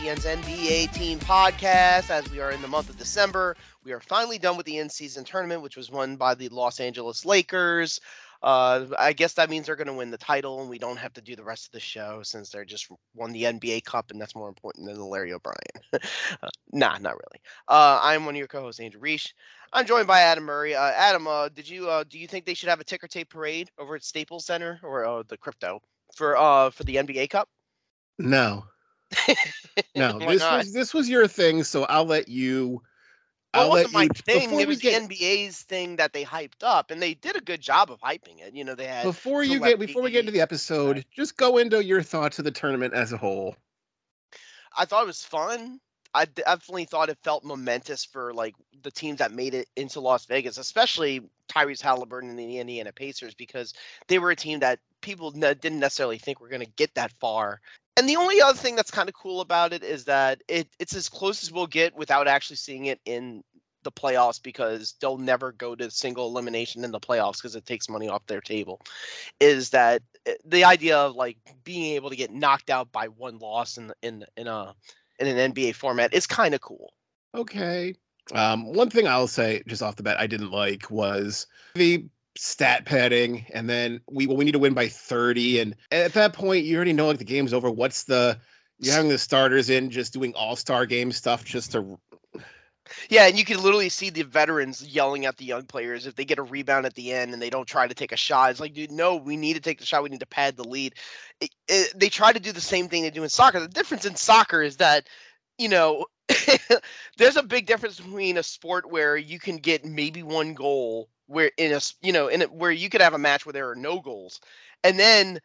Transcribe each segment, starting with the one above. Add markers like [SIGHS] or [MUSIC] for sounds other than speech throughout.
PTBN's NBA Team Podcast. As we are in the month of December, we are finally done with the in-season tournament, which was won by the Los Angeles Lakers. Uh, I guess that means they're going to win the title, and we don't have to do the rest of the show since they're just won the NBA Cup, and that's more important than the Larry O'Brien. [LAUGHS] uh, nah, not really. Uh, I'm one of your co-hosts, Andrew Riche. I'm joined by Adam Murray. Uh, Adam, uh, did you do you think they should have a ticker tape parade over at Staples Center or the crypto for for the NBA Cup? No. [LAUGHS] No. This was this was your thing, so I'll let you Well, I'll let wasn't my you thing. It was get the NBA's thing that they hyped up, and they did a good job of hyping it. You know, they had before you get before we get into the episode, just go into your thoughts of the tournament as a whole. I thought it was fun. I definitely thought it felt momentous for like the teams that made it into Las Vegas, especially Tyrese Haliburton and the Indiana Pacers, because they were a team that people ne- didn't necessarily think were going to get that far. And the only other thing that's kind of cool about it is that it it's as close as we'll get without actually seeing it in the playoffs because they'll never go to single elimination in the playoffs because it takes money off their table. Is that uh, the idea of like being able to get knocked out by one loss in in in a in an NBA format is kind of cool. Okay. Um, one thing I'll say just off the bat I didn't like was the stat padding, and then we well, we need to win by 30. And at that point, you already know like the game's over. What's the you're having the starters in just doing all-star game stuff just to Yeah, and you can literally see the veterans yelling at the young players if they get a rebound at the end and they don't try to take a shot. It's like, dude, no, we need to take the shot. We need to pad the lead. It, it, eh, they try to do the same thing they do in soccer. The difference in soccer is that, you know, [LAUGHS] there's a big difference between a sport where you can get maybe one goal, where in a you know, in a, where you could have a match where there are no goals, and then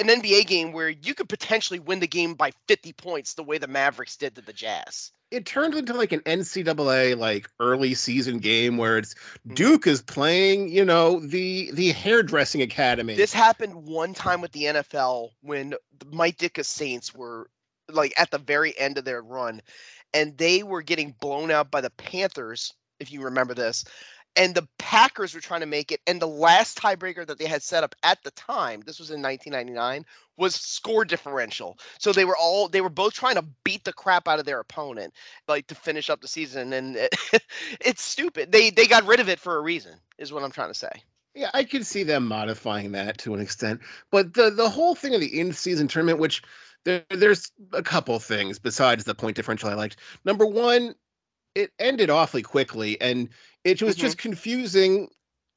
an NBA game where you could potentially win the game by 50 points, the way the Mavericks did to the Jazz. it turned into like an NCAA like early season game where it's Mhm. Duke is playing, you know, the the hairdressing academy. This happened one time with the NFL when the Mike Ditka Saints were like at the very end of their run, and they were getting blown out by the Panthers, if you remember this. And the Packers were trying to make it, and the last tiebreaker that they had set up at the time, this was in 1999, was score differential. So they were all they were both trying to beat the crap out of their opponent, like to finish up the season. And it, [LAUGHS] it's stupid. They they got rid of it for a reason, is what I'm trying to say. yeah, I could see them modifying that to an extent. But the the whole thing of the in season tournament, which there, there's a couple things besides the point differential I liked. Number one, it ended awfully quickly, and it was just mm-hmm. confusing.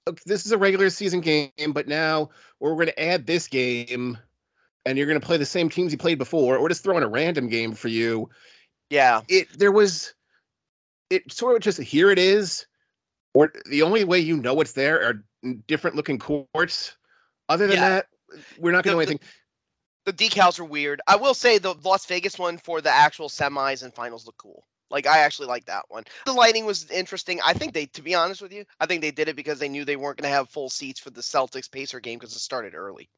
Uh, this is a regular season game, but now we're going to add this game, and you're going to play the same teams you played before, or just throwing a random game for you. Yeah. it there was it sort of just here it is or the only way you know it's there are different looking courts other than Yeah. that we're not going to do anything the decals are weird. I will say the Las Vegas one for the actual semis and finals look cool. Like I actually like that one. The lighting was interesting. I think they, to be honest with you, I think they did it because they knew they weren't going to have full seats for the Celtics Pacer game because it started early.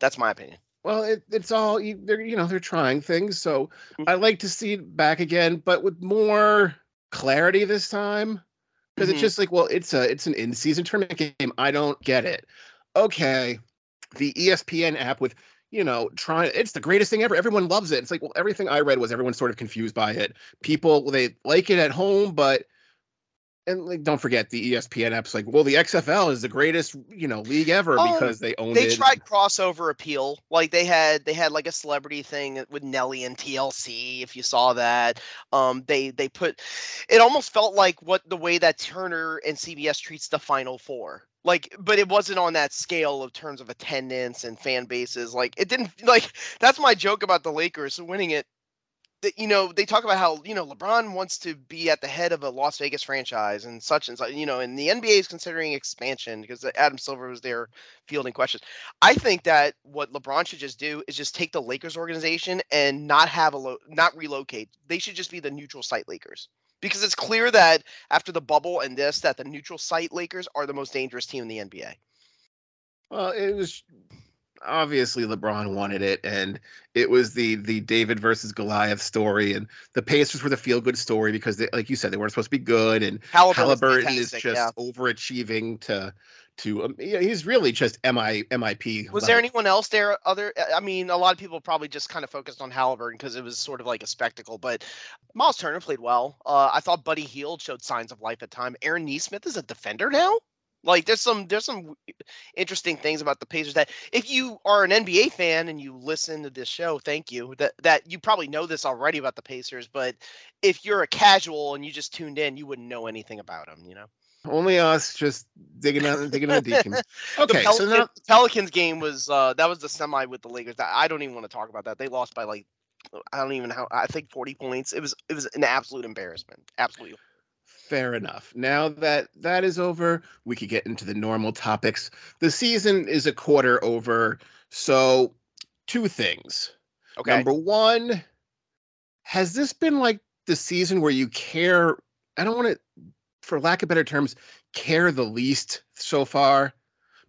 That's my opinion. well it, it's all you- they're you know they're trying things so Mhm. i like to see it back again but with more clarity this time because Mhm. it's just like well it's a it's an in-season tournament game i don't get it okay the espn app with you know trying it's the greatest thing ever everyone loves it. It's like well everything i read was everyone's sort of confused by it. People they like it at home but and like don't forget the espn app's like well the xfl is the greatest you know league ever Oh, because they own They it tried crossover appeal. Like they had they had like a celebrity thing with Nelly and TLC. If you saw that, um, they they put it almost felt like what the way that Turner and CBS treats the Final Four. Like, but it wasn't on that scale of terms of attendance and fan bases. Like, it didn't like that's my joke about the Lakers winning it. That you know they talk about how you know LeBron wants to be at the head of a Las Vegas franchise and such and such. You know, and the NBA is considering expansion because Adam Silver was there fielding questions. I think that what LeBron should just do is just take the Lakers organization and not have a lo- not relocate. They should just be the neutral site Lakers. Because it's clear that after the bubble and this that the neutral site Lakers are the most dangerous team in the NBA. Well, it was obviously LeBron wanted it, and it was the the David versus Goliath story, and the Pacers were the feel good story because, they, like you said, they weren't supposed to be good, and Haliburton, Haliburton is just yeah. overachieving to to um, yeah, he's really just mi MIP. Was there anyone else there? Other, I mean, a lot of people probably just kind of focused on Haliburton because it was sort of like a spectacle. But Miles Turner played well. Uh, I thought Buddy Hield showed signs of life at time. Aaron Nesmith is a defender now. Like there's some there's some interesting things about the Pacers that if you are an NBA fan and you listen to this show, thank you. That that you probably know this already about the Pacers, but if you're a casual and you just tuned in, you wouldn't know anything about them, you know. Only us just digging out digging on the Deacons. [LAUGHS] Okay, Pelican, so now Pelicans game was uh that was the semi with the Lakers. I don't even want to talk about that. They lost by like I don't even know I think 40 points. It was it was an absolute embarrassment. Absolutely. Fair enough. Now that that is over, we could get into the normal topics. The season is a quarter over, so two things. Okay. Number one, has this been like the season where you care? I don't want to for lack of better terms, care the least so far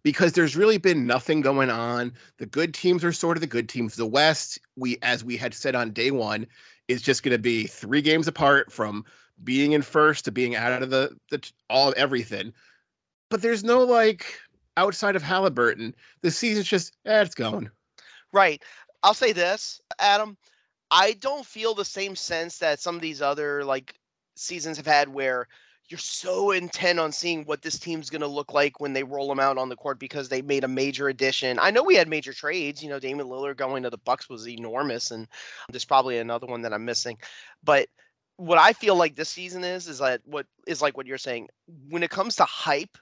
because there's really been nothing going on. The good teams are sort of the good teams. The West, we as we had said on day one, is just going to be three games apart from being in first to being out of the the all of everything. But there's no like outside of Haliburton, the season's just eh, it's going. Right. I'll say this, Adam. I don't feel the same sense that some of these other like seasons have had where you're so intent on seeing what this team's going to look like when they roll them out on the court because they made a major addition. I know we had major trades. You know, Damian Lillard going to the Bucks was enormous, and there's probably another one that I'm missing. But what I feel like this season is is that what is like what you're saying when it comes to hype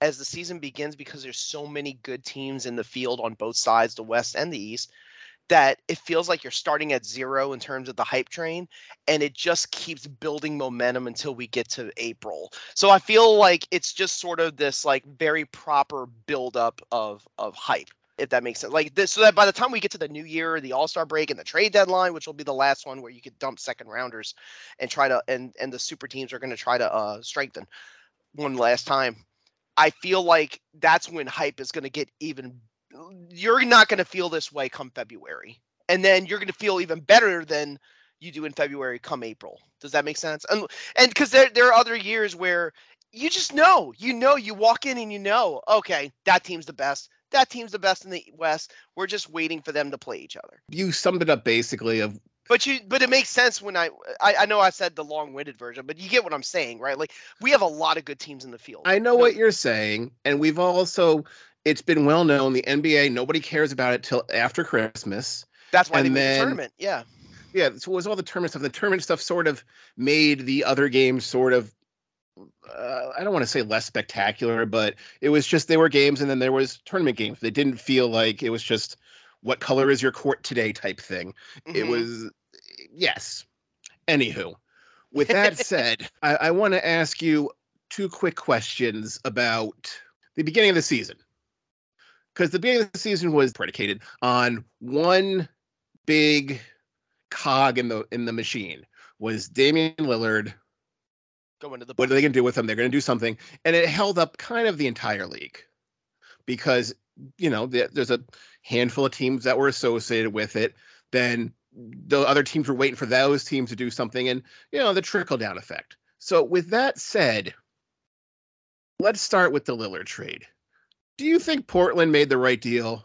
as the season begins because there's so many good teams in the field on both sides, the West and the East that it feels like you're starting at zero in terms of the hype train and it just keeps building momentum until we get to April. So I feel like it's just sort of this like very proper buildup of of hype if that makes sense. Like this, so that by the time we get to the new year, the All Star break, and the trade deadline, which will be the last one where you could dump second rounders and try to and and the super teams are going to try to uh, strengthen one last time. I feel like that's when hype is going to get even you're not going to feel this way come February. And then you're going to feel even better than you do in February come April. Does that make sense? And and because there there are other years where you just know, you know, you walk in and you know, okay, that team's the best. That team's the best in the West. We're just waiting for them to play each other. You summed it up basically of but you but it makes sense when I, I I, know I said the long-winded version, but you get what I'm saying, right? Like we have a lot of good teams in the field. I know no, what you're saying, and we've also it's been well known the NBA nobody cares about it till after Christmas. That's why and they made the tournament. Yeah. Yeah, so it was all the tournament stuff. The tournament stuff sort of made the other games sort of uh, I don't want to say less spectacular, but it was just they were games and then there was tournament games. They didn't feel like it was just what color is your court today type thing. Mm-hmm. It was yes. Anywho, with that [LAUGHS] said, I, I want to ask you two quick questions about the beginning of the season because the beginning of the season was predicated on one big cog in the in the machine was Damian Lillard going to the. What are they going to do with him? They're going to do something, and it held up kind of the entire league because you know there's a handful of teams that were associated with it. Then the other teams were waiting for those teams to do something, and you know the trickle down effect. So with that said, let's start with the Lillard trade. Do you think Portland made the right deal?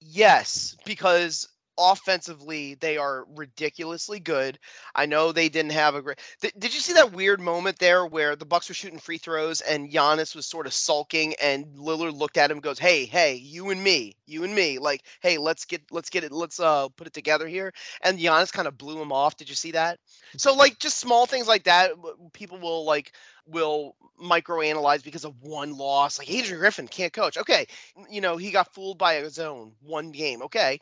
Yes, because offensively they are ridiculously good. I know they didn't have a great. Th- did you see that weird moment there where the Bucks were shooting free throws and Giannis was sort of sulking and Lillard looked at him goes, "Hey, hey, you and me, you and me, like, hey, let's get let's get it, let's uh put it together here." And Giannis kind of blew him off. Did you see that? So like just small things like that, people will like will microanalyze because of one loss. Like Adrian Griffin can't coach. Okay, you know he got fooled by a zone one game. Okay,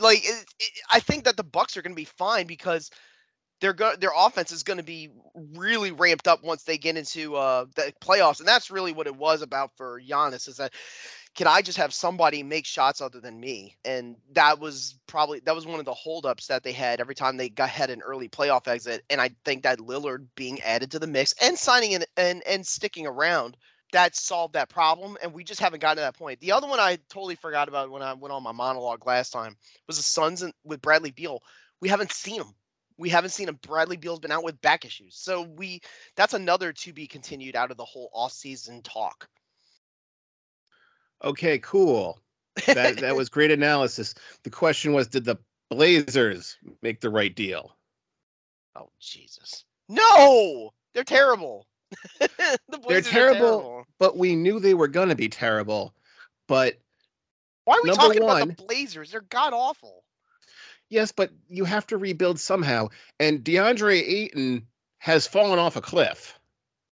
like it, it, I think that the Bucks are going to be fine because their go- their offense is going to be really ramped up once they get into uh, the playoffs, and that's really what it was about for Giannis. Is that can I just have somebody make shots other than me? And that was probably that was one of the holdups that they had every time they got had an early playoff exit. And I think that Lillard being added to the mix and signing in and and sticking around that solved that problem, and we just haven't gotten to that point. The other one I totally forgot about when I went on my monologue last time was the Suns and, with Bradley Beal. We haven't seen him. We haven't seen him. Bradley Beal's been out with back issues, so we that's another to be continued out of the whole off-season talk. Okay, cool. That that [LAUGHS] was great analysis. The question was, did the Blazers make the right deal? Oh Jesus! No, they're terrible. [LAUGHS] the They're are terrible, but we knew they were gonna be terrible. But Why are we talking about the Blazers? They're god awful. yes, but you have to rebuild somehow. And DeAndre Ayton has fallen off a cliff.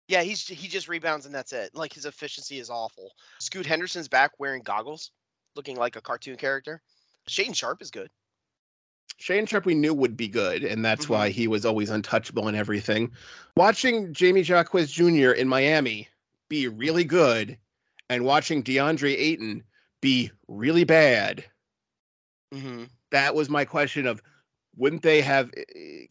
Yeah, he's he just rebounds and that's it. Like his efficiency is awful. Scoot Henderson's back wearing goggles, looking like a cartoon character. Shaedon Sharpe is good. Shaedon Sharpe we knew would be good, and that's Mhm. why he was always untouchable and everything. Watching Jaime Jaquez Jr. in Miami be really good, and watching DeAndre Ayton be really bad, Mm-hmm. that was my question of wouldn't they have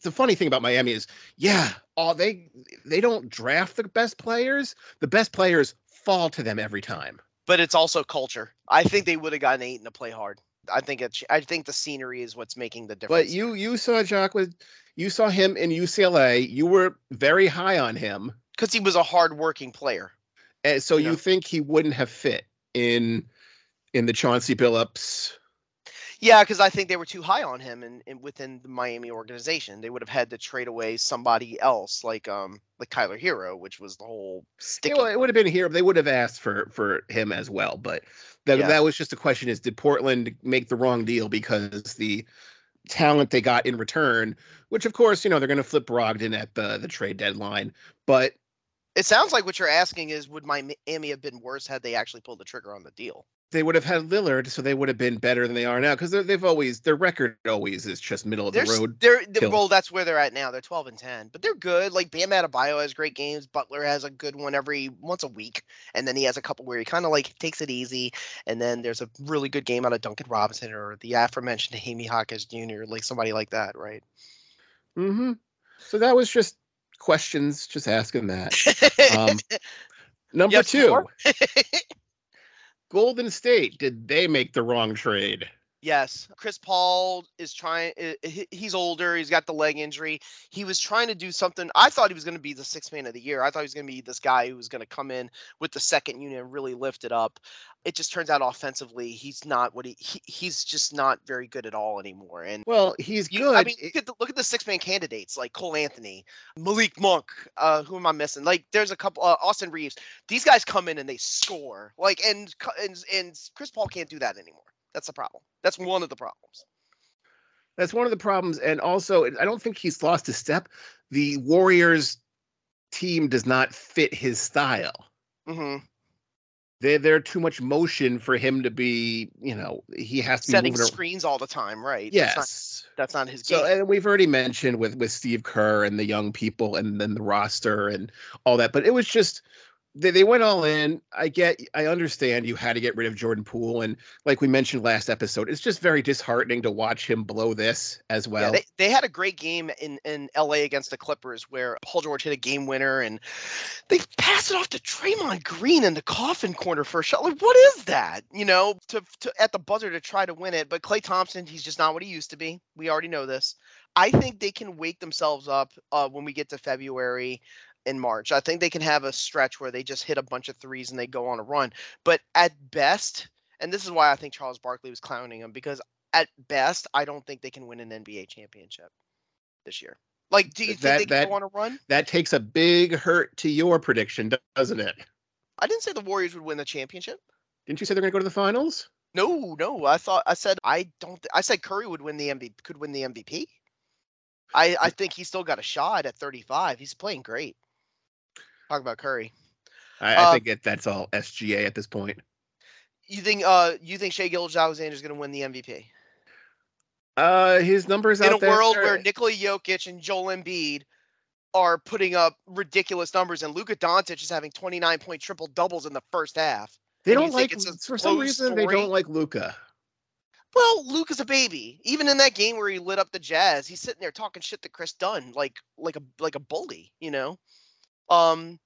the funny thing about Miami is yeah, all they they don't draft the best players. The best players fall to them every time. But it's also culture. I think they would have gotten Ayton to play hard. I think it's I think the scenery is what's making the difference. But you you saw Jaquez with you saw him in UCLA. You were very high on him. because he was a hard-working player. And so You you know. think he wouldn't have fit in in the Chauncey Billups? Yeah, because I think they were too high on him and, and within the Miami organization. They would have had to trade away somebody else, like um like Tyler Herro, which was the whole Yeah, well, it would have been here. They would have asked for for him as well, but that Yeah. that was just a question: is did Portland make the wrong deal because the talent they got in return, which of course you know they're going to flip Brogdon at the the trade deadline, but It sounds like what you're asking is would Miami have been worse had they actually pulled the trigger on the deal? They would have had Lillard, so they would have been better than they are now because they've always their record always is just middle of They're, the road. they're, they kill. well, that's where they're at now. They're 12 and 10, but they're good. Like Bam Adebayo has great games. Butler has a good one every once a week, and then he has a couple where he kind of like takes it easy. And then there's a really good game out of Duncan Robinson or the aforementioned Jaime Jaquez Jr., like somebody like that, right? Mm-hmm. So that was just questions, just asking that. [LAUGHS] Um, number two? [LAUGHS] Golden State. Did they make the wrong trade? Yes, Chris Paul is trying. He's older. He's got the leg injury. He was trying to do something. I thought he was going to be the sixth man of the year. I thought he was going to be this guy who was going to come in with the second unit and really lift it up. It just turns out offensively, he's not what he, he he's just not very good at all anymore. And Well, he's you, good. I mean, look at the, look at the six man candidates like Cole Anthony, Malik Monk. Uh, who am I missing? Like, there's a couple. Uh, Austin Reaves. These guys come in and they score. Like, and and and Chris Paul can't do that anymore. That's the problem. That's one of the problems. That's one of the problems. And also, I don't think he's lost a step. The Warriors team does not fit his style. Mm-hmm. They're, they're too much motion for him to be, you know, he has to be Setting screens all the time, right? That's not, Yes. that's not his game. So, and we've already mentioned with with Steve Kerr and the young people and then the roster and all that, but it was just they, they went all in. I get, I understand you had to get rid of Jordan Poole, and like we mentioned last episode, it's just very disheartening to watch him blow this as yeah, well. they, they had a great game in, in LA against the Clippers where Paul George hit a game winner and they passed it off to Draymond Green in the coffin corner for a shot. Like, what is that? You know, to, to at the buzzer to try to win it. But Klay Thompson, he's just not what he used to be. We already know this. I think they can wake themselves up uh, when we get to February in March. I think they can have a stretch where they just hit a bunch of threes and they go on a run. But at best, and this is why I think Charles Barkley was clowning them because at best, I don't think they can win an NBA championship this year. Like, do you think That- they can that- go on a run? that takes a big hurt to your prediction, doesn't it? I didn't say the Warriors would win the championship. Didn't you say they're going to go to the finals? No, no. I thought I said I don't. th- I said Curry would win the MVP. Could win the MVP. I I think he's still got a shot at 35. He's playing great. Talk about Curry. I, I Uh, think that's all SGA at this point. You think uh you think Shai Gilgeous Alexander is going to win the MVP Uh, his numbers in a there. world where Nikola Jokic and Joel Embiid are putting up ridiculous numbers and Luka Doncic is having 29 point triple doubles in the first half? they don't like for some reason they don't like Luka. Well, Luke is a baby. Even in that game where he lit up the Jazz, he's sitting there talking shit to Kris Dunn, like like a like a bully, you know. Um,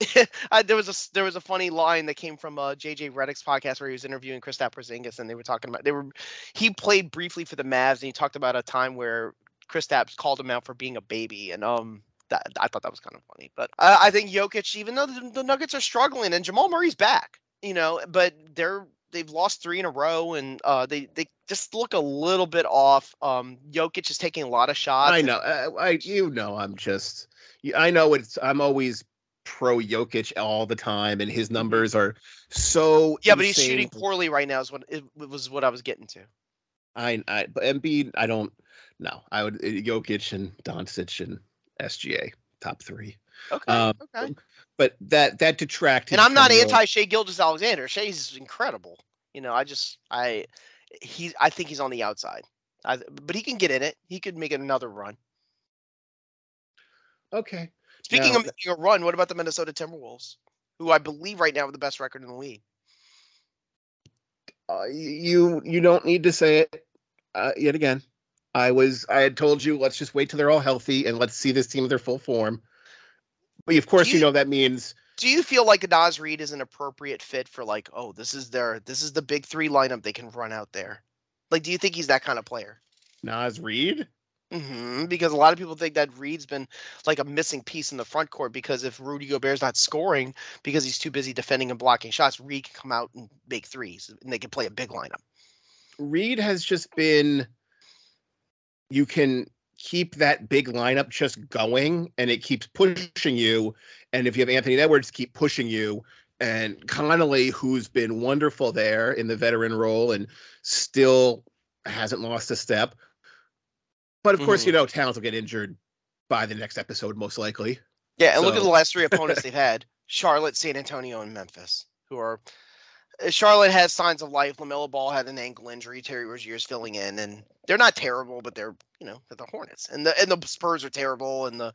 [LAUGHS] I, there was a there was a funny line that came from uh, JJ Redick's podcast where he was interviewing Kristaps Porzingis, and they were talking about they were he played briefly for the Mavs, and he talked about a time where Chris Kristaps called him out for being a baby, and um. That, I thought that was kind of funny, but I, I think Jokic, even though the, the Nuggets are struggling and Jamal Murray's back, you know, but they're they've lost three in a row, and uh, they they just look a little bit off. Um, Jokic is taking a lot of shots. I know. I, I you know I'm just I know it's I'm always pro Jokic all the time, and his numbers are so yeah, but he's shooting poorly right now. Is what it was what I was getting to. I I but Embiid I don't no I would Jokic and Doncic and SGA top three. Okay. Um, okay. But that that detracted. And I'm not anti Shai Gilgeous-Alexander. Shai's incredible. You know, I just I he I think he's on the outside. I, but he can get in it. He could make another run. Okay. Speaking now, of making a run, what about the Minnesota Timberwolves, who I believe right now have the best record in the league? Uh, you you don't need to say it uh, yet again. I was I had told you let's just wait till they're all healthy and let's see this team in their full form. But of course, you, you, know that means. Do you feel like Naz Reid is an appropriate fit for like, oh, this is their this is the big three lineup they can run out there? Like, do you think he's that kind of player? Naz Reid? Mm-hmm, because a lot of people think that Reid's been like a missing piece in the front court because if Rudy Gobert's not scoring because he's too busy defending and blocking shots, Reid can come out and make threes and they can play a big lineup. Reed has just been you can keep that big lineup just going and it keeps pushing you. And if you have Anthony Edwards keep pushing you, and Conley, who's been wonderful there in the veteran role and still hasn't lost a step. But of mm-hmm. course, you know, Towns will get injured by the next episode, most likely. Yeah, and so. look at the last three opponents they've had Charlotte, San Antonio, and Memphis, who are uh, Charlotte has signs of life. LaMelo Ball had an ankle injury. Terry Rozier's filling in, and they're not terrible, but they're you know they're the Hornets, and the and the Spurs are terrible, and the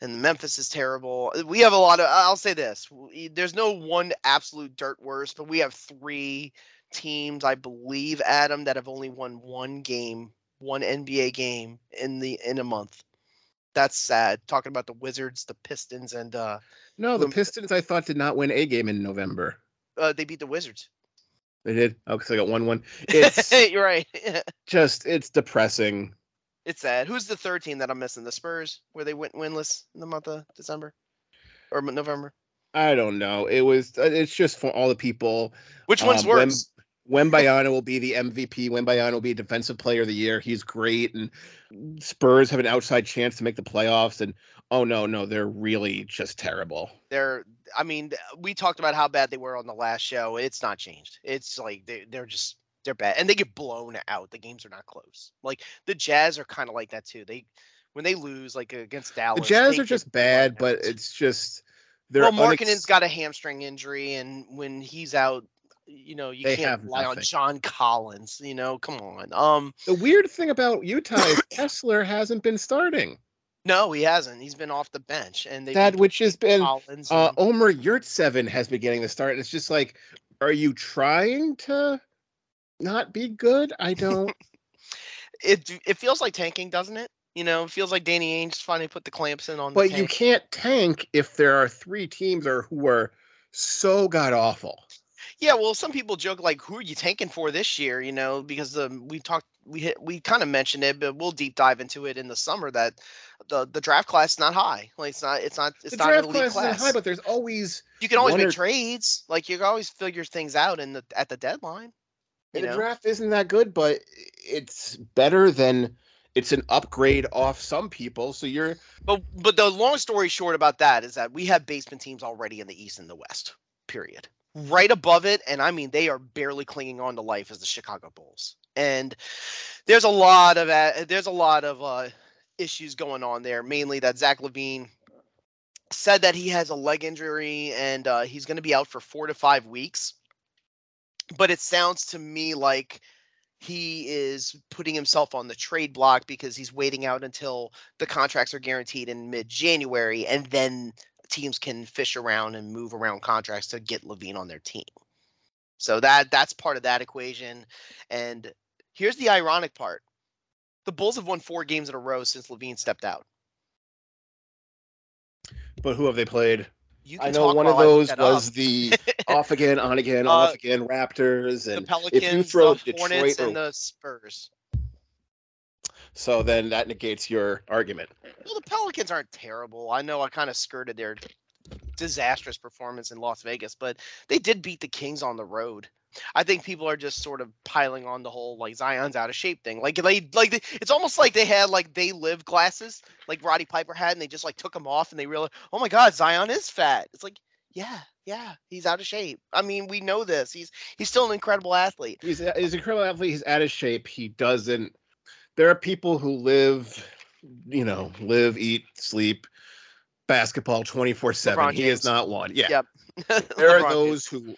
and Memphis is terrible. We have a lot of. I'll say this: there's no one absolute dirt worst, but we have three teams, I believe, Adam, that have only won one game, one NBA game in the in a month. That's sad. Talking about the Wizards, the Pistons, and uh no, the Pistons I thought did not win a game in November uh, they beat the Wizards. They did. Okay, so I got one one. [LAUGHS] It's you're right. [LAUGHS] just it's depressing. It's sad. Who's the third team that I'm missing? The Spurs, where they went winless in the month of December or November. I don't know. It was. Uh, it's just for all the people. Which one's um, worse? Wembanyama will be the MVP. Wembanyama will be Defensive Player of the Year. He's great, and Spurs have an outside chance to make the playoffs. And oh no, no, they're really just terrible. They're. I mean, we talked about how bad they were on the last show. It's not changed. It's like they they're just they're bad, and they get blown out. The games are not close. Like the Jazz are kind of like that too. They when they lose like against Dallas, the Jazz are just bad, but it's just. They're well, Markkanen's unex- got a hamstring injury, and when he's out, you know, you they can't rely nothing. on John Collins. You know, come on. Um, the weird thing about Utah is [LAUGHS] Kessler hasn't been starting. No, he hasn't. He's been off the bench, and that which has been Collins uh, and... Omer Yurtseven has been getting the start. It's just like, are you trying to not be good? I don't. [LAUGHS] it it feels like tanking, doesn't it? You know, it feels like Danny Ainge finally put the clamps in on. But you can't tank if there are three teams or who are so god awful. Yeah, well, some people joke like, "Who are you tanking for this year?" You know, because um, we talked, we hit, we kind of mentioned it, but we'll deep dive into it in the summer. That the the draft class is not high. Like it's not, it's not, it's the not draft an elite class. class. high, but there's always you can always make or... trades. Like you can always figure things out in the at the deadline. the know? draft isn't that good, but it's better than it's an upgrade off some people. So you're but but the long story short about that is that we have basement teams already in the East and the West. Period right above it, and I mean they are barely clinging on to life as the Chicago Bulls. And there's a lot of uh, there's a lot of uh, issues going on there. Mainly that Zach LaVine said that he has a leg injury and uh, he's going to be out for four to five weeks. But it sounds to me like he is putting himself on the trade block because he's waiting out until the contracts are guaranteed in mid January and then teams can fish around and move around contracts to get LaVine on their team. So that that's part of that equation. And here's the ironic part. The Bulls have won four games in a row since LaVine stepped out. But who have they played? You I know one of while I look those was up. the off again, on again, [LAUGHS] Uh, off again Raptors, and the Pelicans, throw the Hornets, or- and the Spurs. So then that negates your argument. Well, the Pelicans aren't terrible. I know I kind of skirted their disastrous performance in Las Vegas, but they did beat the Kings on the road. I think people are just sort of piling on the whole like Zion's out of shape thing. Like they like they, it's almost like they had like they live glasses like Roddy Piper had, and they just like took them off and they realized, oh my God, Zion is fat. It's like, yeah, yeah, he's out of shape. I mean, we know this. He's he's still an incredible athlete. He's he's an incredible athlete. He's out of shape. He doesn't. There are people who live, you know, live, eat, sleep, basketball twenty four seven. He is not one. Yeah, Yep. [LAUGHS] there are those James. who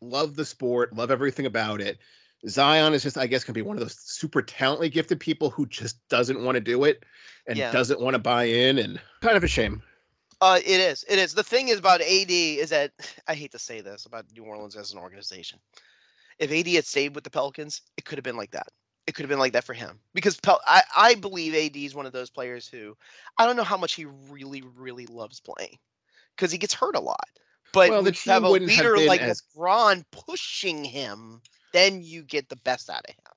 love the sport, love everything about it. Zion is just, I guess, can be one of those super talently gifted people who just doesn't want to do it and Yeah. doesn't want to buy in, and kind of a shame. Uh, it is. It is. The thing is about AD is that [SIGHS] I hate to say this about New Orleans as an organization. If AD had stayed with the Pelicans, it could have been like that. It could have been like that for him because Pel- I I believe AD is one of those players who I don't know how much he really really loves playing because he gets hurt a lot. But Well, the you have a wouldn't have leader like as- LeBron pushing him, then you get the best out of him.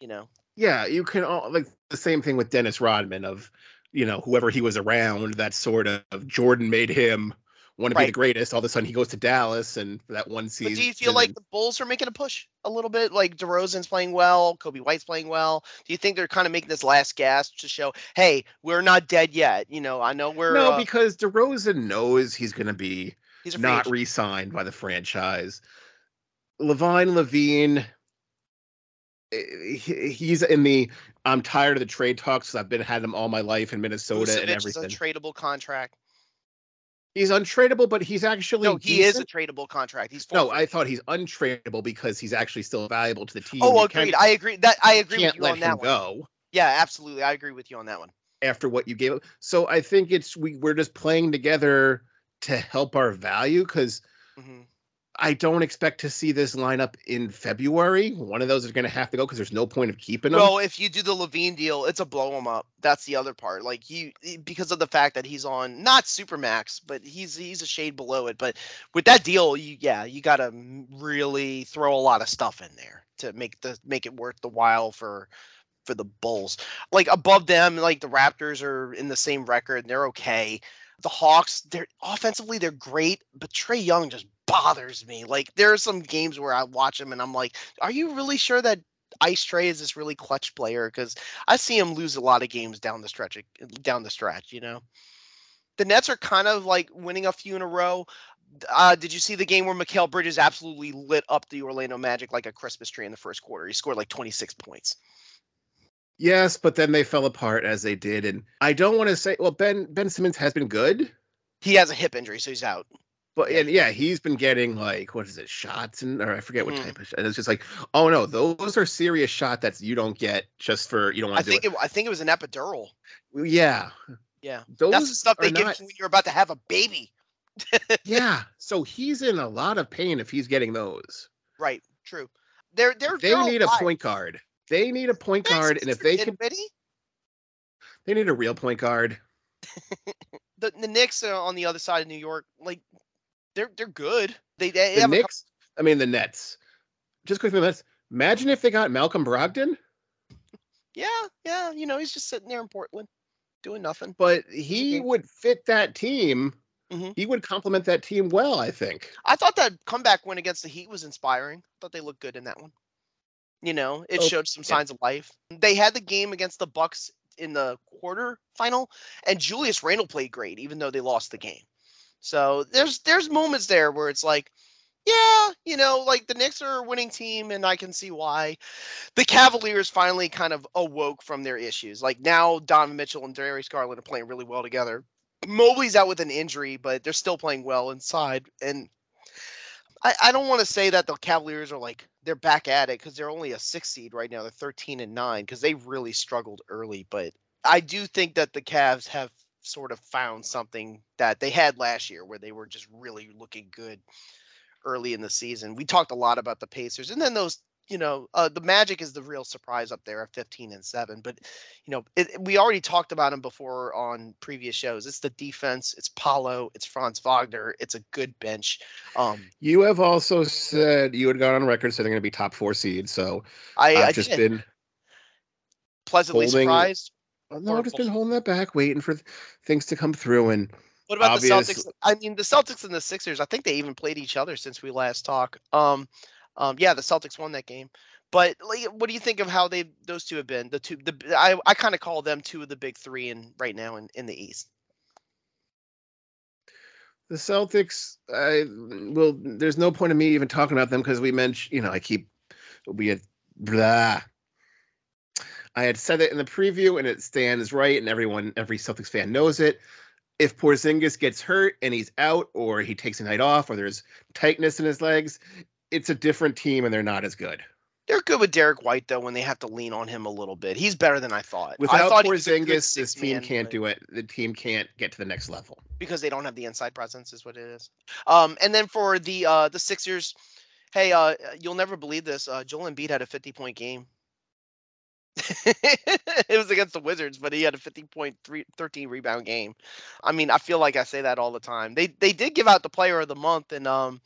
You know. Yeah, you can all like the same thing with Dennis Rodman of, you know, whoever he was around, that sort of Jordan made him want to be the greatest. All of a sudden he goes to Dallas and for that one season. But do you feel like the Bulls are making a push a little bit? Like DeRozan's playing well, Coby White's playing well. Do you think they're kind of making this last gasp to show, hey, we're not dead yet? You know, I know we're No, uh, because DeRozan knows he's gonna be he's not agent. re-signed by the franchise. LaVine LaVine, eh, he's in the I'm tired of the trade talks. I've been had them all my life in Minnesota and Vucevic is a tradable contract. He's untradeable, but he's actually No, he is a tradable contract. He's No. I thought he's untradeable because he's actually still valuable to the team. Oh, You agreed. I agree. That I agree with you on that one. go Yeah, absolutely. I agree with you on that one. after what you gave. him. So I think it's we we're just playing together to help our value because hmm I don't expect to see this lineup in February. One of those is going to have to go because there's no point of keeping them. Well, if you do the LaVine deal, it's a blow him up. That's the other part. Like you, because of the fact that he's on not supermax, but he's he's a shade below it. But with that deal, you yeah, you got to really throw a lot of stuff in there to make the make it worth the while for for the Bulls. Like above them, like the Raptors are in the same record. They're okay. The Hawks, they're offensively they're great, but Trae Young just bothers me. Like there are some games where I watch him and I'm like, are you really sure that Ice Trae is this really clutch player? Because I see him lose a lot of games down the stretch. Down the stretch, you know. The Nets are kind of like winning a few in a row. Uh, did you see the game where Mikal Bridges absolutely lit up the Orlando Magic like a Christmas tree in the first quarter? He scored like 26 points. yes, but then they fell apart as they did, and I don't want to say. Well, Ben Ben Simmons has been good, He has a hip injury, so he's out. But and yeah, he's been getting like what is it shots and or I forget what Mhm. type of shot. And it's just like, oh no, those are serious shot that you don't get just for you don't I want to do think it, I think it was an epidural. Yeah, Yeah, those that's the stuff they give not- you when you're about to have a baby. yeah, [LAUGHS] so he's in a lot of pain if he's getting those. Right. True. They're they're They need a point guard. They need a point guard, and if they can, Dinwiddie. they need a real point guard. [LAUGHS] the the Knicks are on the other side of New York, like they're they're good. They they The have a couple- Knicks, I mean the Nets. Just quickly, the Nets. Imagine if they got Malcolm Brogdon, yeah yeah you know he's just sitting there in Portland doing nothing. but he would fit that team. Mhm. He would complement that team well, I think. I thought that comeback win against the Heat was inspiring. I thought they looked good in that one. You know, it showed some yeah. signs of life. They had the game against the Bucks in the quarter final, and Julius Randle played great, even though they lost the game. So there's there's moments there where it's like, yeah, you know, like the Knicks are a winning team, and I can see why. The Cavaliers finally kind of awoke from their issues. Like now, Donovan Mitchell and Darius Garland are playing really well together. Mobley's out with an injury, but they're still playing well inside. And I, I don't want to say that the Cavaliers are like they're back at it because they're only a six seed right now. They're 13 and nine because they really struggled early. But I do think that the Cavs have sort of found something that they had last year where they were just really looking good early in the season. We talked a lot about the Pacers and then those you know, uh, the Magic is the real surprise up there at 15 and 7. But, you know, it, we already talked about him before on previous shows. It's the defense, it's Paolo, it's Franz Wagner, it's a good bench. Um, you have also said you had gone on record saying they're going to be top four seeds. So I, I've I just did. been pleasantly holding- surprised. No, I've just been holding that back, waiting for th- things to come through. And What about obvious- the Celtics? I mean, the Celtics and the Sixers. I think they even played each other since we last talked. Um, um, yeah, the Celtics won that game. But like, what do you think of how they those two have been? The two, the I, I kind of call them two of the big three in right now in, in the East. the Celtics, I well, there's no point in me even talking about them because we mentioned, you know, I keep we had blah. I had said it in the preview, and it stands right, and everyone, every Celtics fan knows it. If Porzingis gets hurt and he's out, or he takes a night off, or there's tightness in his legs, it's a different team, and they're not as good. They're good with Derrick White though when they have to lean on him a little bit. He's better than I thought. I Without thought a good Porzingis, this team can't but- do it. The team can't get to the next level. because they don't have the inside presence is what it is. Um, and then for the uh the Sixers, hey, uh, you'll never believe this. Uh, Joel Embiid had a 50 point game. [LAUGHS] it was against the Wizards, but he had a 50 point three, 13 rebound game. I mean, I feel like I say that all the time. They they did give out the player of the month, and um,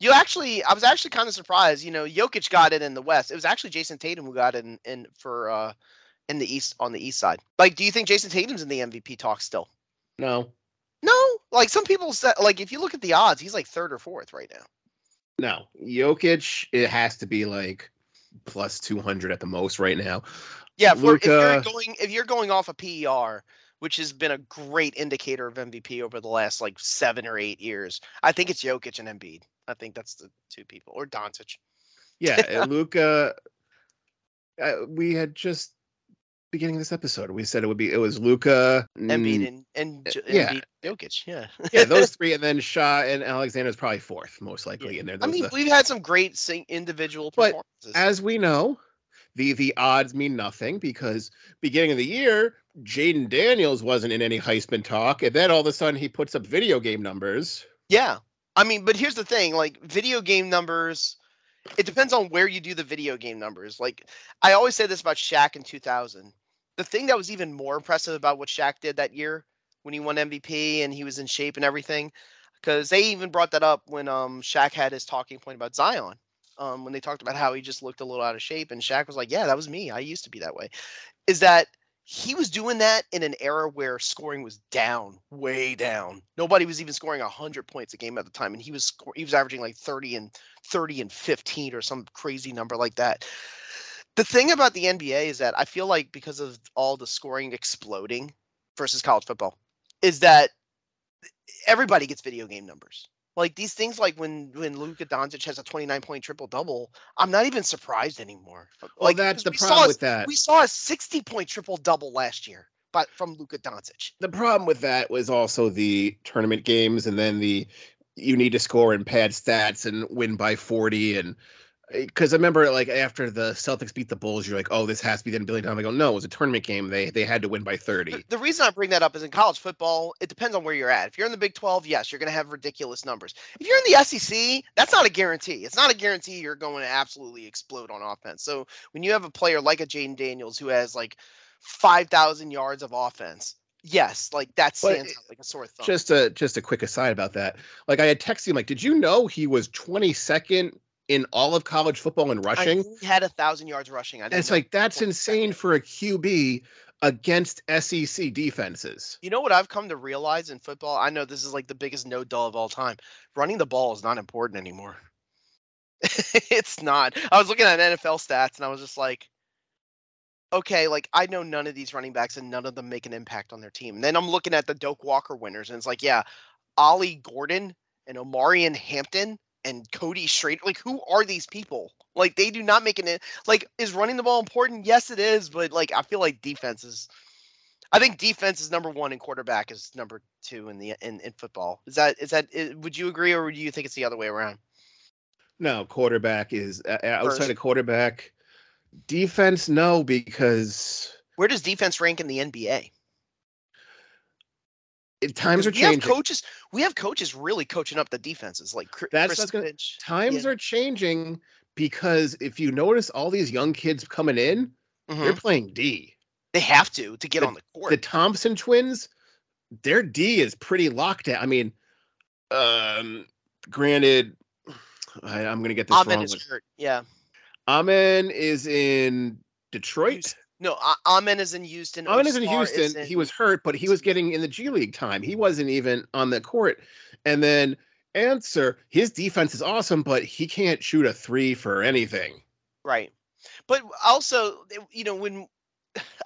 you actually, I was actually kind of surprised. You know, Jokic got it in the West. It was actually Jayson Tatum who got it in, in for uh in the East on the East side. Like, do you think Jayson Tatum's in the MVP talk still? No, No, like some people said, like if you look at the odds, he's like third or fourth right now. no. Jokic, it has to be like plus 200 at the most right now. Yeah, for, if you're going if you're going off a PER, which has been a great indicator of MVP over the last like seven or eight years, I think it's Jokic and Embiid. I think that's the two people, or Doncic. Yeah, [LAUGHS] Luka. Uh, we had just beginning of this episode. We said it would be it was Luka, Embiid mm, and and eh, J- yeah. Embiid, Jokic. Yeah, yeah, [LAUGHS] those three, and then Shaw and Alexander is probably fourth, most likely in there. I mean, are- we've had some great sing- individual But performances. as we know, the the odds mean nothing because beginning of the year, Jayden Daniels wasn't in any Heisman talk, and then all of a sudden he puts up video game numbers. Yeah. I mean, but here's the thing, like video game numbers, it depends on where you do the video game numbers. Like I always say this about Shaq in 2000. The thing that was even more impressive about what Shaq did that year when he won MVP and he was in shape and everything, because they even brought that up when um Shaq had his talking point about Zion. Um, when they talked about how he just looked a little out of shape, and Shaq was like, "Yeah, that was me. I used to be that way." Is that he was doing that in an era where scoring was down, way down. Nobody was even scoring 100 points a game at the time and he was he was averaging like 30 and 30 and 15 or some crazy number like that. The thing about the NBA is that I feel like because of all the scoring exploding versus college football is that everybody gets video game numbers. Like these things like when when Luka Doncic has a 29 point triple double, I'm not even surprised anymore. Well, Like that's the problem a- with that. we saw a 60 point triple double last year, but from Luka Doncic. the problem with that was also the tournament games and then the you need to score in pad stats and win by 40 and because I remember like after the Celtics beat the Bulls, you're like, oh, this has to be then billion dollars. I go, no, it was a tournament game. They they had to win by 30. The, the reason I bring that up is in college football, it depends on where you're at. If you're in the Big 12, yes, you're going to have ridiculous numbers. If you're in the SEC, that's not a guarantee. It's not a guarantee you're going to absolutely explode on offense. So when you have a player like a Jayden Daniels who has like 5,000 yards of offense, yes, like that stands it- out like a sore thumb. Just a just a quick aside about that. Like I had texted him, like, did you know he was 22nd in all of college football in rushing? he had a thousand yards rushing. I it's know like that's insane for a QB against SEC defenses. You know what I've come to realize in football? I know this is like the biggest no dull of all time. Running the ball is not important anymore. [LAUGHS] it's not. I was looking at NFL stats and I was just like, okay, like I know none of these running backs and none of them make an impact on their team. And then I'm looking at the Doak Walker winners and it's like, yeah, Ollie Gordon and Omarion Hampton and Cody Schrader. Like, who are these people? Like, they do not make an like. Is running the ball important? Yes, it is. But like, I feel like defense is. I think defense is number one and quarterback is number two in the in, in football. Is that is that would you agree or do you think it's the other way around? No, quarterback is uh, outside First. of quarterback. Defense, no, because Where does defense rank in the NBA? It, times are Because we have coaches. We have coaches really coaching up the defenses, like Cri- That's- that's gonna- times Yeah. are changing because if you notice all these young kids coming in, Mhm. they're playing D. They have to to get The- on the court. The Thompson twins, their D is pretty locked down. I mean, um, granted, I, I'm gonna get this Ahmed wrong. is hurt. Yeah. Amen is in Detroit. No, Amen is in Houston. Amen is in Houston. He was hurt, but he was getting in the G League time. He wasn't even on the court. And then Ausar, his defense is awesome, but he can't shoot a three for anything. Right. But also, eh, you know, when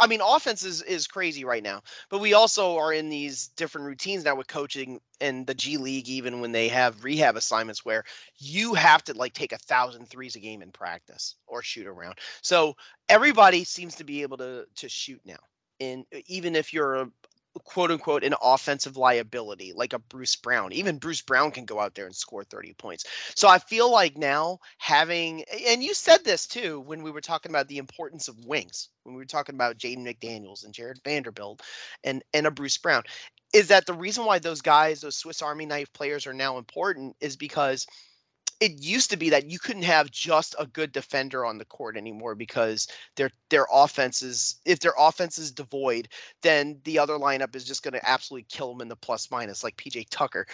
I mean, offense is, is crazy right now, but we also are in these different routines now with coaching and the G League, even when they have rehab assignments where you have to like take a thousand threes a game in practice or shoot around. So everybody seems to be able to to shoot now. And even if you're a quote unquote an offensive liability like a Bruce Brown, even Bruce Brown can go out there and score 30 points. So I feel like now having, and you said this too when we were talking about the importance of wings, when we were talking about Jaden McDaniels and Jarred Vanderbilt and and a Bruce Brown, is that the reason why those guys, those Swiss Army knife players, are now important is because it used to be that you couldn't have just a good defender on the court anymore because their their offense is if their offense is devoid, then the other lineup is just going to absolutely kill them in the plus minus, like PJ Tucker.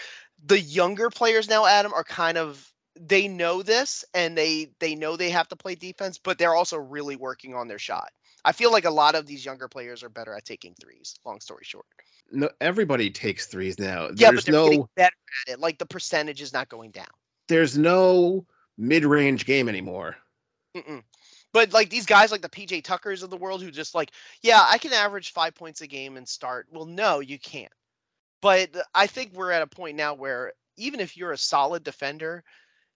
The younger players now, Adam, are kind of they know this and they they know they have to play defense, but they're also really working on their shot. I feel like a lot of these younger players are better at taking threes. Long story short, No, everybody takes threes now. yeah, there's but they're getting no, better at it. Like the percentage is not going down. There's no mid-range game anymore. Mm-mm. But like these guys, like the PJ Tuckers of the world, who just like, yeah, I can average five points a game and start. Well, no, you can't. But I think we're at a point now where even if you're a solid defender,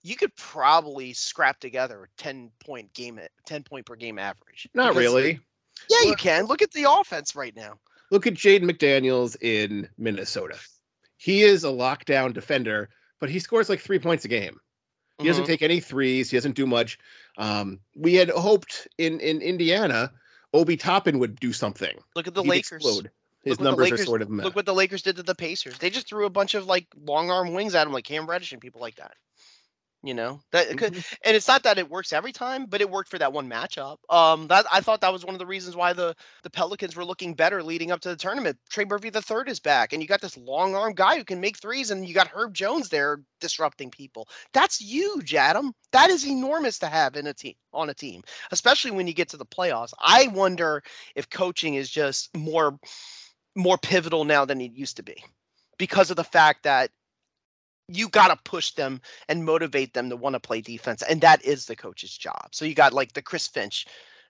you could probably scrap together a ten point game, ten point per game average. Not Because- really. Yeah, you can. Look at the offense right now. Look at Jaden McDaniels in Minnesota. He is a lockdown defender, but he scores like three points a game. He doesn't Mhm. take any threes. He doesn't do much. Um, we had hoped in in Indiana, Obi Toppin would do something. Look at the He'd Lakers. explode. His numbers are sort of meh. Look what the Lakers did to the Pacers. They just threw a bunch of like long arm wings at him, like Cam Reddish and people like that. You know that, could, Mhm. and it's not that it works every time, but it worked for that one matchup. Um, that I thought that was one of the reasons why the the Pelicans were looking better leading up to the tournament. Trey Murphy the third is back, and you got this long arm guy who can make threes, and you got Herb Jones there disrupting people. That's huge, Adam. That is enormous to have in a team on a team, especially when you get to the playoffs. I wonder if coaching is just more more pivotal now than it used to be because of the fact that you got to push them and motivate them to want to play defense and that is the coach's job. So you got like the chris finch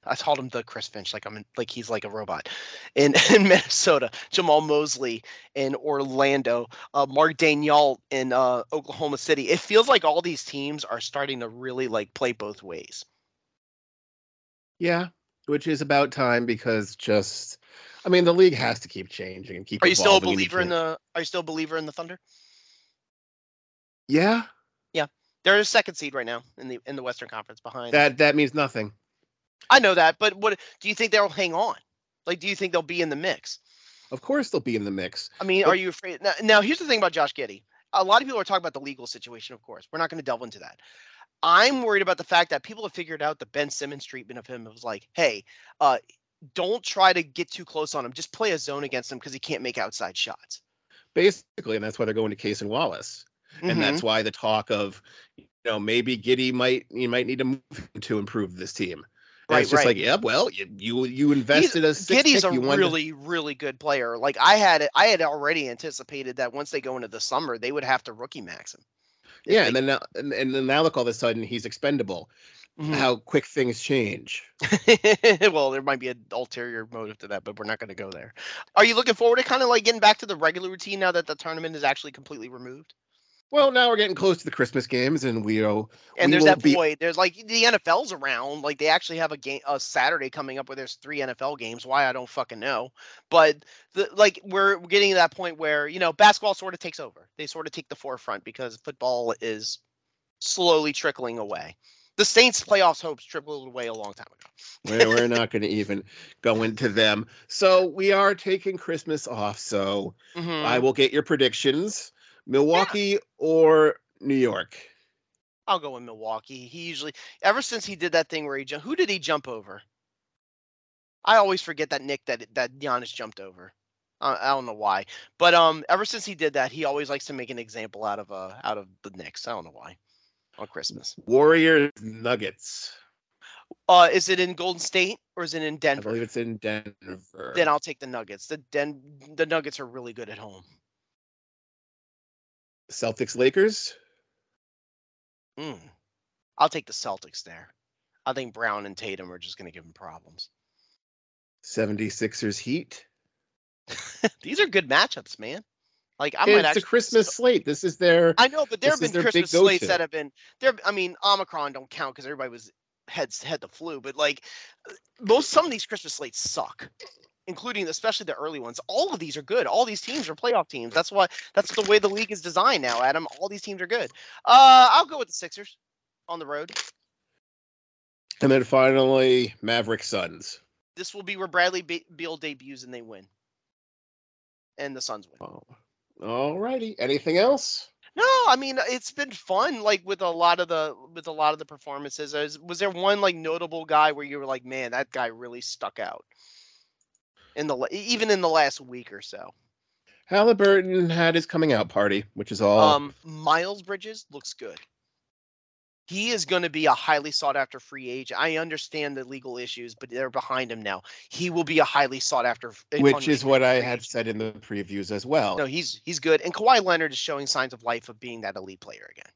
i called him the chris finch like i'm in, like he's like a robot in, [LAUGHS] in minnesota jamahl mosley in orlando uh, mark daigneault in uh, oklahoma city. It feels like all these teams are starting to really like play both ways. Yeah, which is about time because just, I mean, the league has to keep changing and keep. are you still a believer in the are you still a believer in the thunder Yeah, Yeah. they're a second seed right now in the in the western conference behind that that means nothing. I know that, but what do you think they'll hang on? Like, do you think they'll be in the mix? Of course, they'll be in the mix. I mean, But- are you afraid? Now, now, here's the thing about Josh Giddey. A lot of people are talking about the legal situation, of course. We're not going to delve into that. I'm worried about the fact that people have figured out the Ben Simmons treatment of him. It was like, hey, uh, don't try to get too close on him. Just play a zone against him because he can't make outside shots. Basically, and that's why they're going to Cason Wallace. And Mhm. that's why the talk of you know maybe Giddey might you might need to move [LAUGHS] to improve this team. And Right, it's just right. like, yeah, well, you you, you invested a six Giddey's pick, a you wanted to- really, really good player. Like I had, I had already anticipated that once they go into the summer, they would have to rookie max him. Yeah, they- and then now and, and then now look all of a sudden he's expendable. Mhm. How quick things change. [LAUGHS] well, there might be an ulterior motive to that, but we're not going to go there. Are you looking forward to kind of like getting back to the regular routine now that the tournament is actually completely removed? Well, now we're getting close to the Christmas games, and we'll And we there's that be- void. There's like the NFL's around. Like they actually have a game, a Saturday coming up where there's three NFL games. Why I don't fucking know. But the like we're getting to that point where you know basketball sort of takes over. They sort of take the forefront because football is slowly trickling away. The Saints' playoffs hopes trickled away a long time ago. we're, we're [LAUGHS] not going to even go into them. So we are taking Christmas off. So Mhm. I will get your predictions: Milwaukee or New York. I'll go in Milwaukee. He usually, ever since he did that thing where he jumped, who did he jump over? I always forget that Knick that that Giannis jumped over. I, I don't know why, but um, ever since he did that, he always likes to make an example out of uh out of the Knicks. I don't know why. On Christmas. Warriors Nuggets. Uh, is it in Golden State or is it in I Denver? believe it's in Denver. Then I'll take the Nuggets. The Den the Nuggets are really good at home. Celtics Lakers. Mm. I'll take the Celtics there. I think Brown and Tatum are just going to give him problems. 76ers Heat. [LAUGHS] These are good matchups, man. Like I might it's actually a Christmas slate. This is their I know, but there have been Christmas slates that have been there. I mean, Omicron don't count because everybody was had had the flu, but like most some of these Christmas slates suck, including especially the early ones. All of these are good. All these teams are playoff teams. That's why that's the way the league is designed now, Adam. All these teams are good. Uh, I'll go with the Sixers on the road. and then finally Maverick Suns. This will be where Bradley Be- Beal debuts and they win, and the Suns win. Oh. All righty. Anything else? No, I mean it's been fun. Like with a lot of the with a lot of the performances. Was, was there one like notable guy where you were like, man, that guy really stuck out? In the even in the last week or so. Haliburton had his coming out party, which is all. Um, Miles Bridges looks good. He is going to be a highly sought after free agent. I understand the legal issues, but they're behind him now. He will be a highly sought after. which is what I free had agent. said in the previews as well. No, he's he's good, and Kawhi Leonard is showing signs of life of being that elite player again.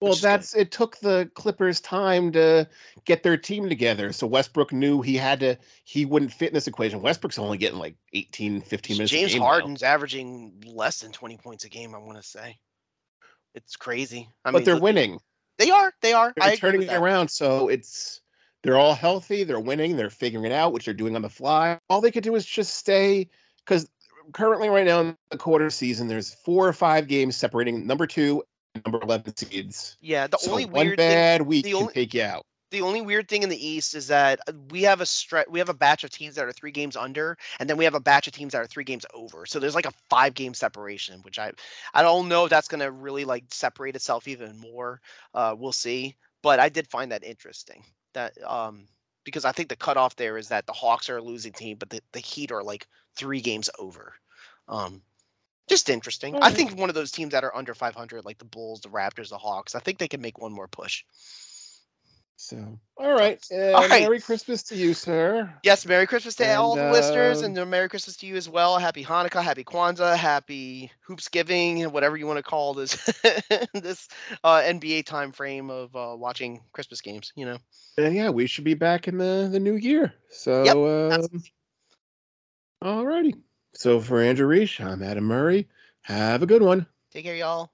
Well, which is good. that's it took the Clippers time to get their team together. So Westbrook knew he had to he wouldn't fit in this equation. Westbrook's only getting like 18, 15 minutes. James game now. Harden's averaging less than 20 points a game, I want to say. It's crazy. I but mean, they're look- winning. They are. They are. They're I turning it around. So it's they're all healthy. They're winning. They're figuring it out, which they're doing on the fly. All they could do is just stay because currently, right now in the quarter season, there's four or five games separating number two number eleven seeds. Yeah. The so only one weird thing. bad week the can only- take you out. The only weird thing in the East is that uh, we have a stretch. We have a batch of teams that are three games under, and then we have a batch of teams that are three games over. So there's like a five game separation, which I I don't know if that's going to really like separate itself even more. Uh, we'll see. But I did find that interesting. That um because I think the cutoff there is that the Hawks are a losing team, but the, the Heat are like three games over. Um, just interesting. I think one of those teams that are under 500, like the Bulls, the Raptors, the Hawks, I think they can make one more push. So all right. Uh, All right. Merry Christmas to you, sir. Yes, Merry Christmas to all the And, listeners, um, and uh, Merry Christmas to you as well. Happy Hanukkah, Happy Kwanzaa, Happy Hoopsgiving, whatever you want to call this [LAUGHS] this uh, NBA time frame of uh, watching Christmas games. You know, And yeah, we should be back in the the new year. So um, absolutely. all righty. So for Andrew Riche, I'm Adam Murray. Have a good one. take care, y'all.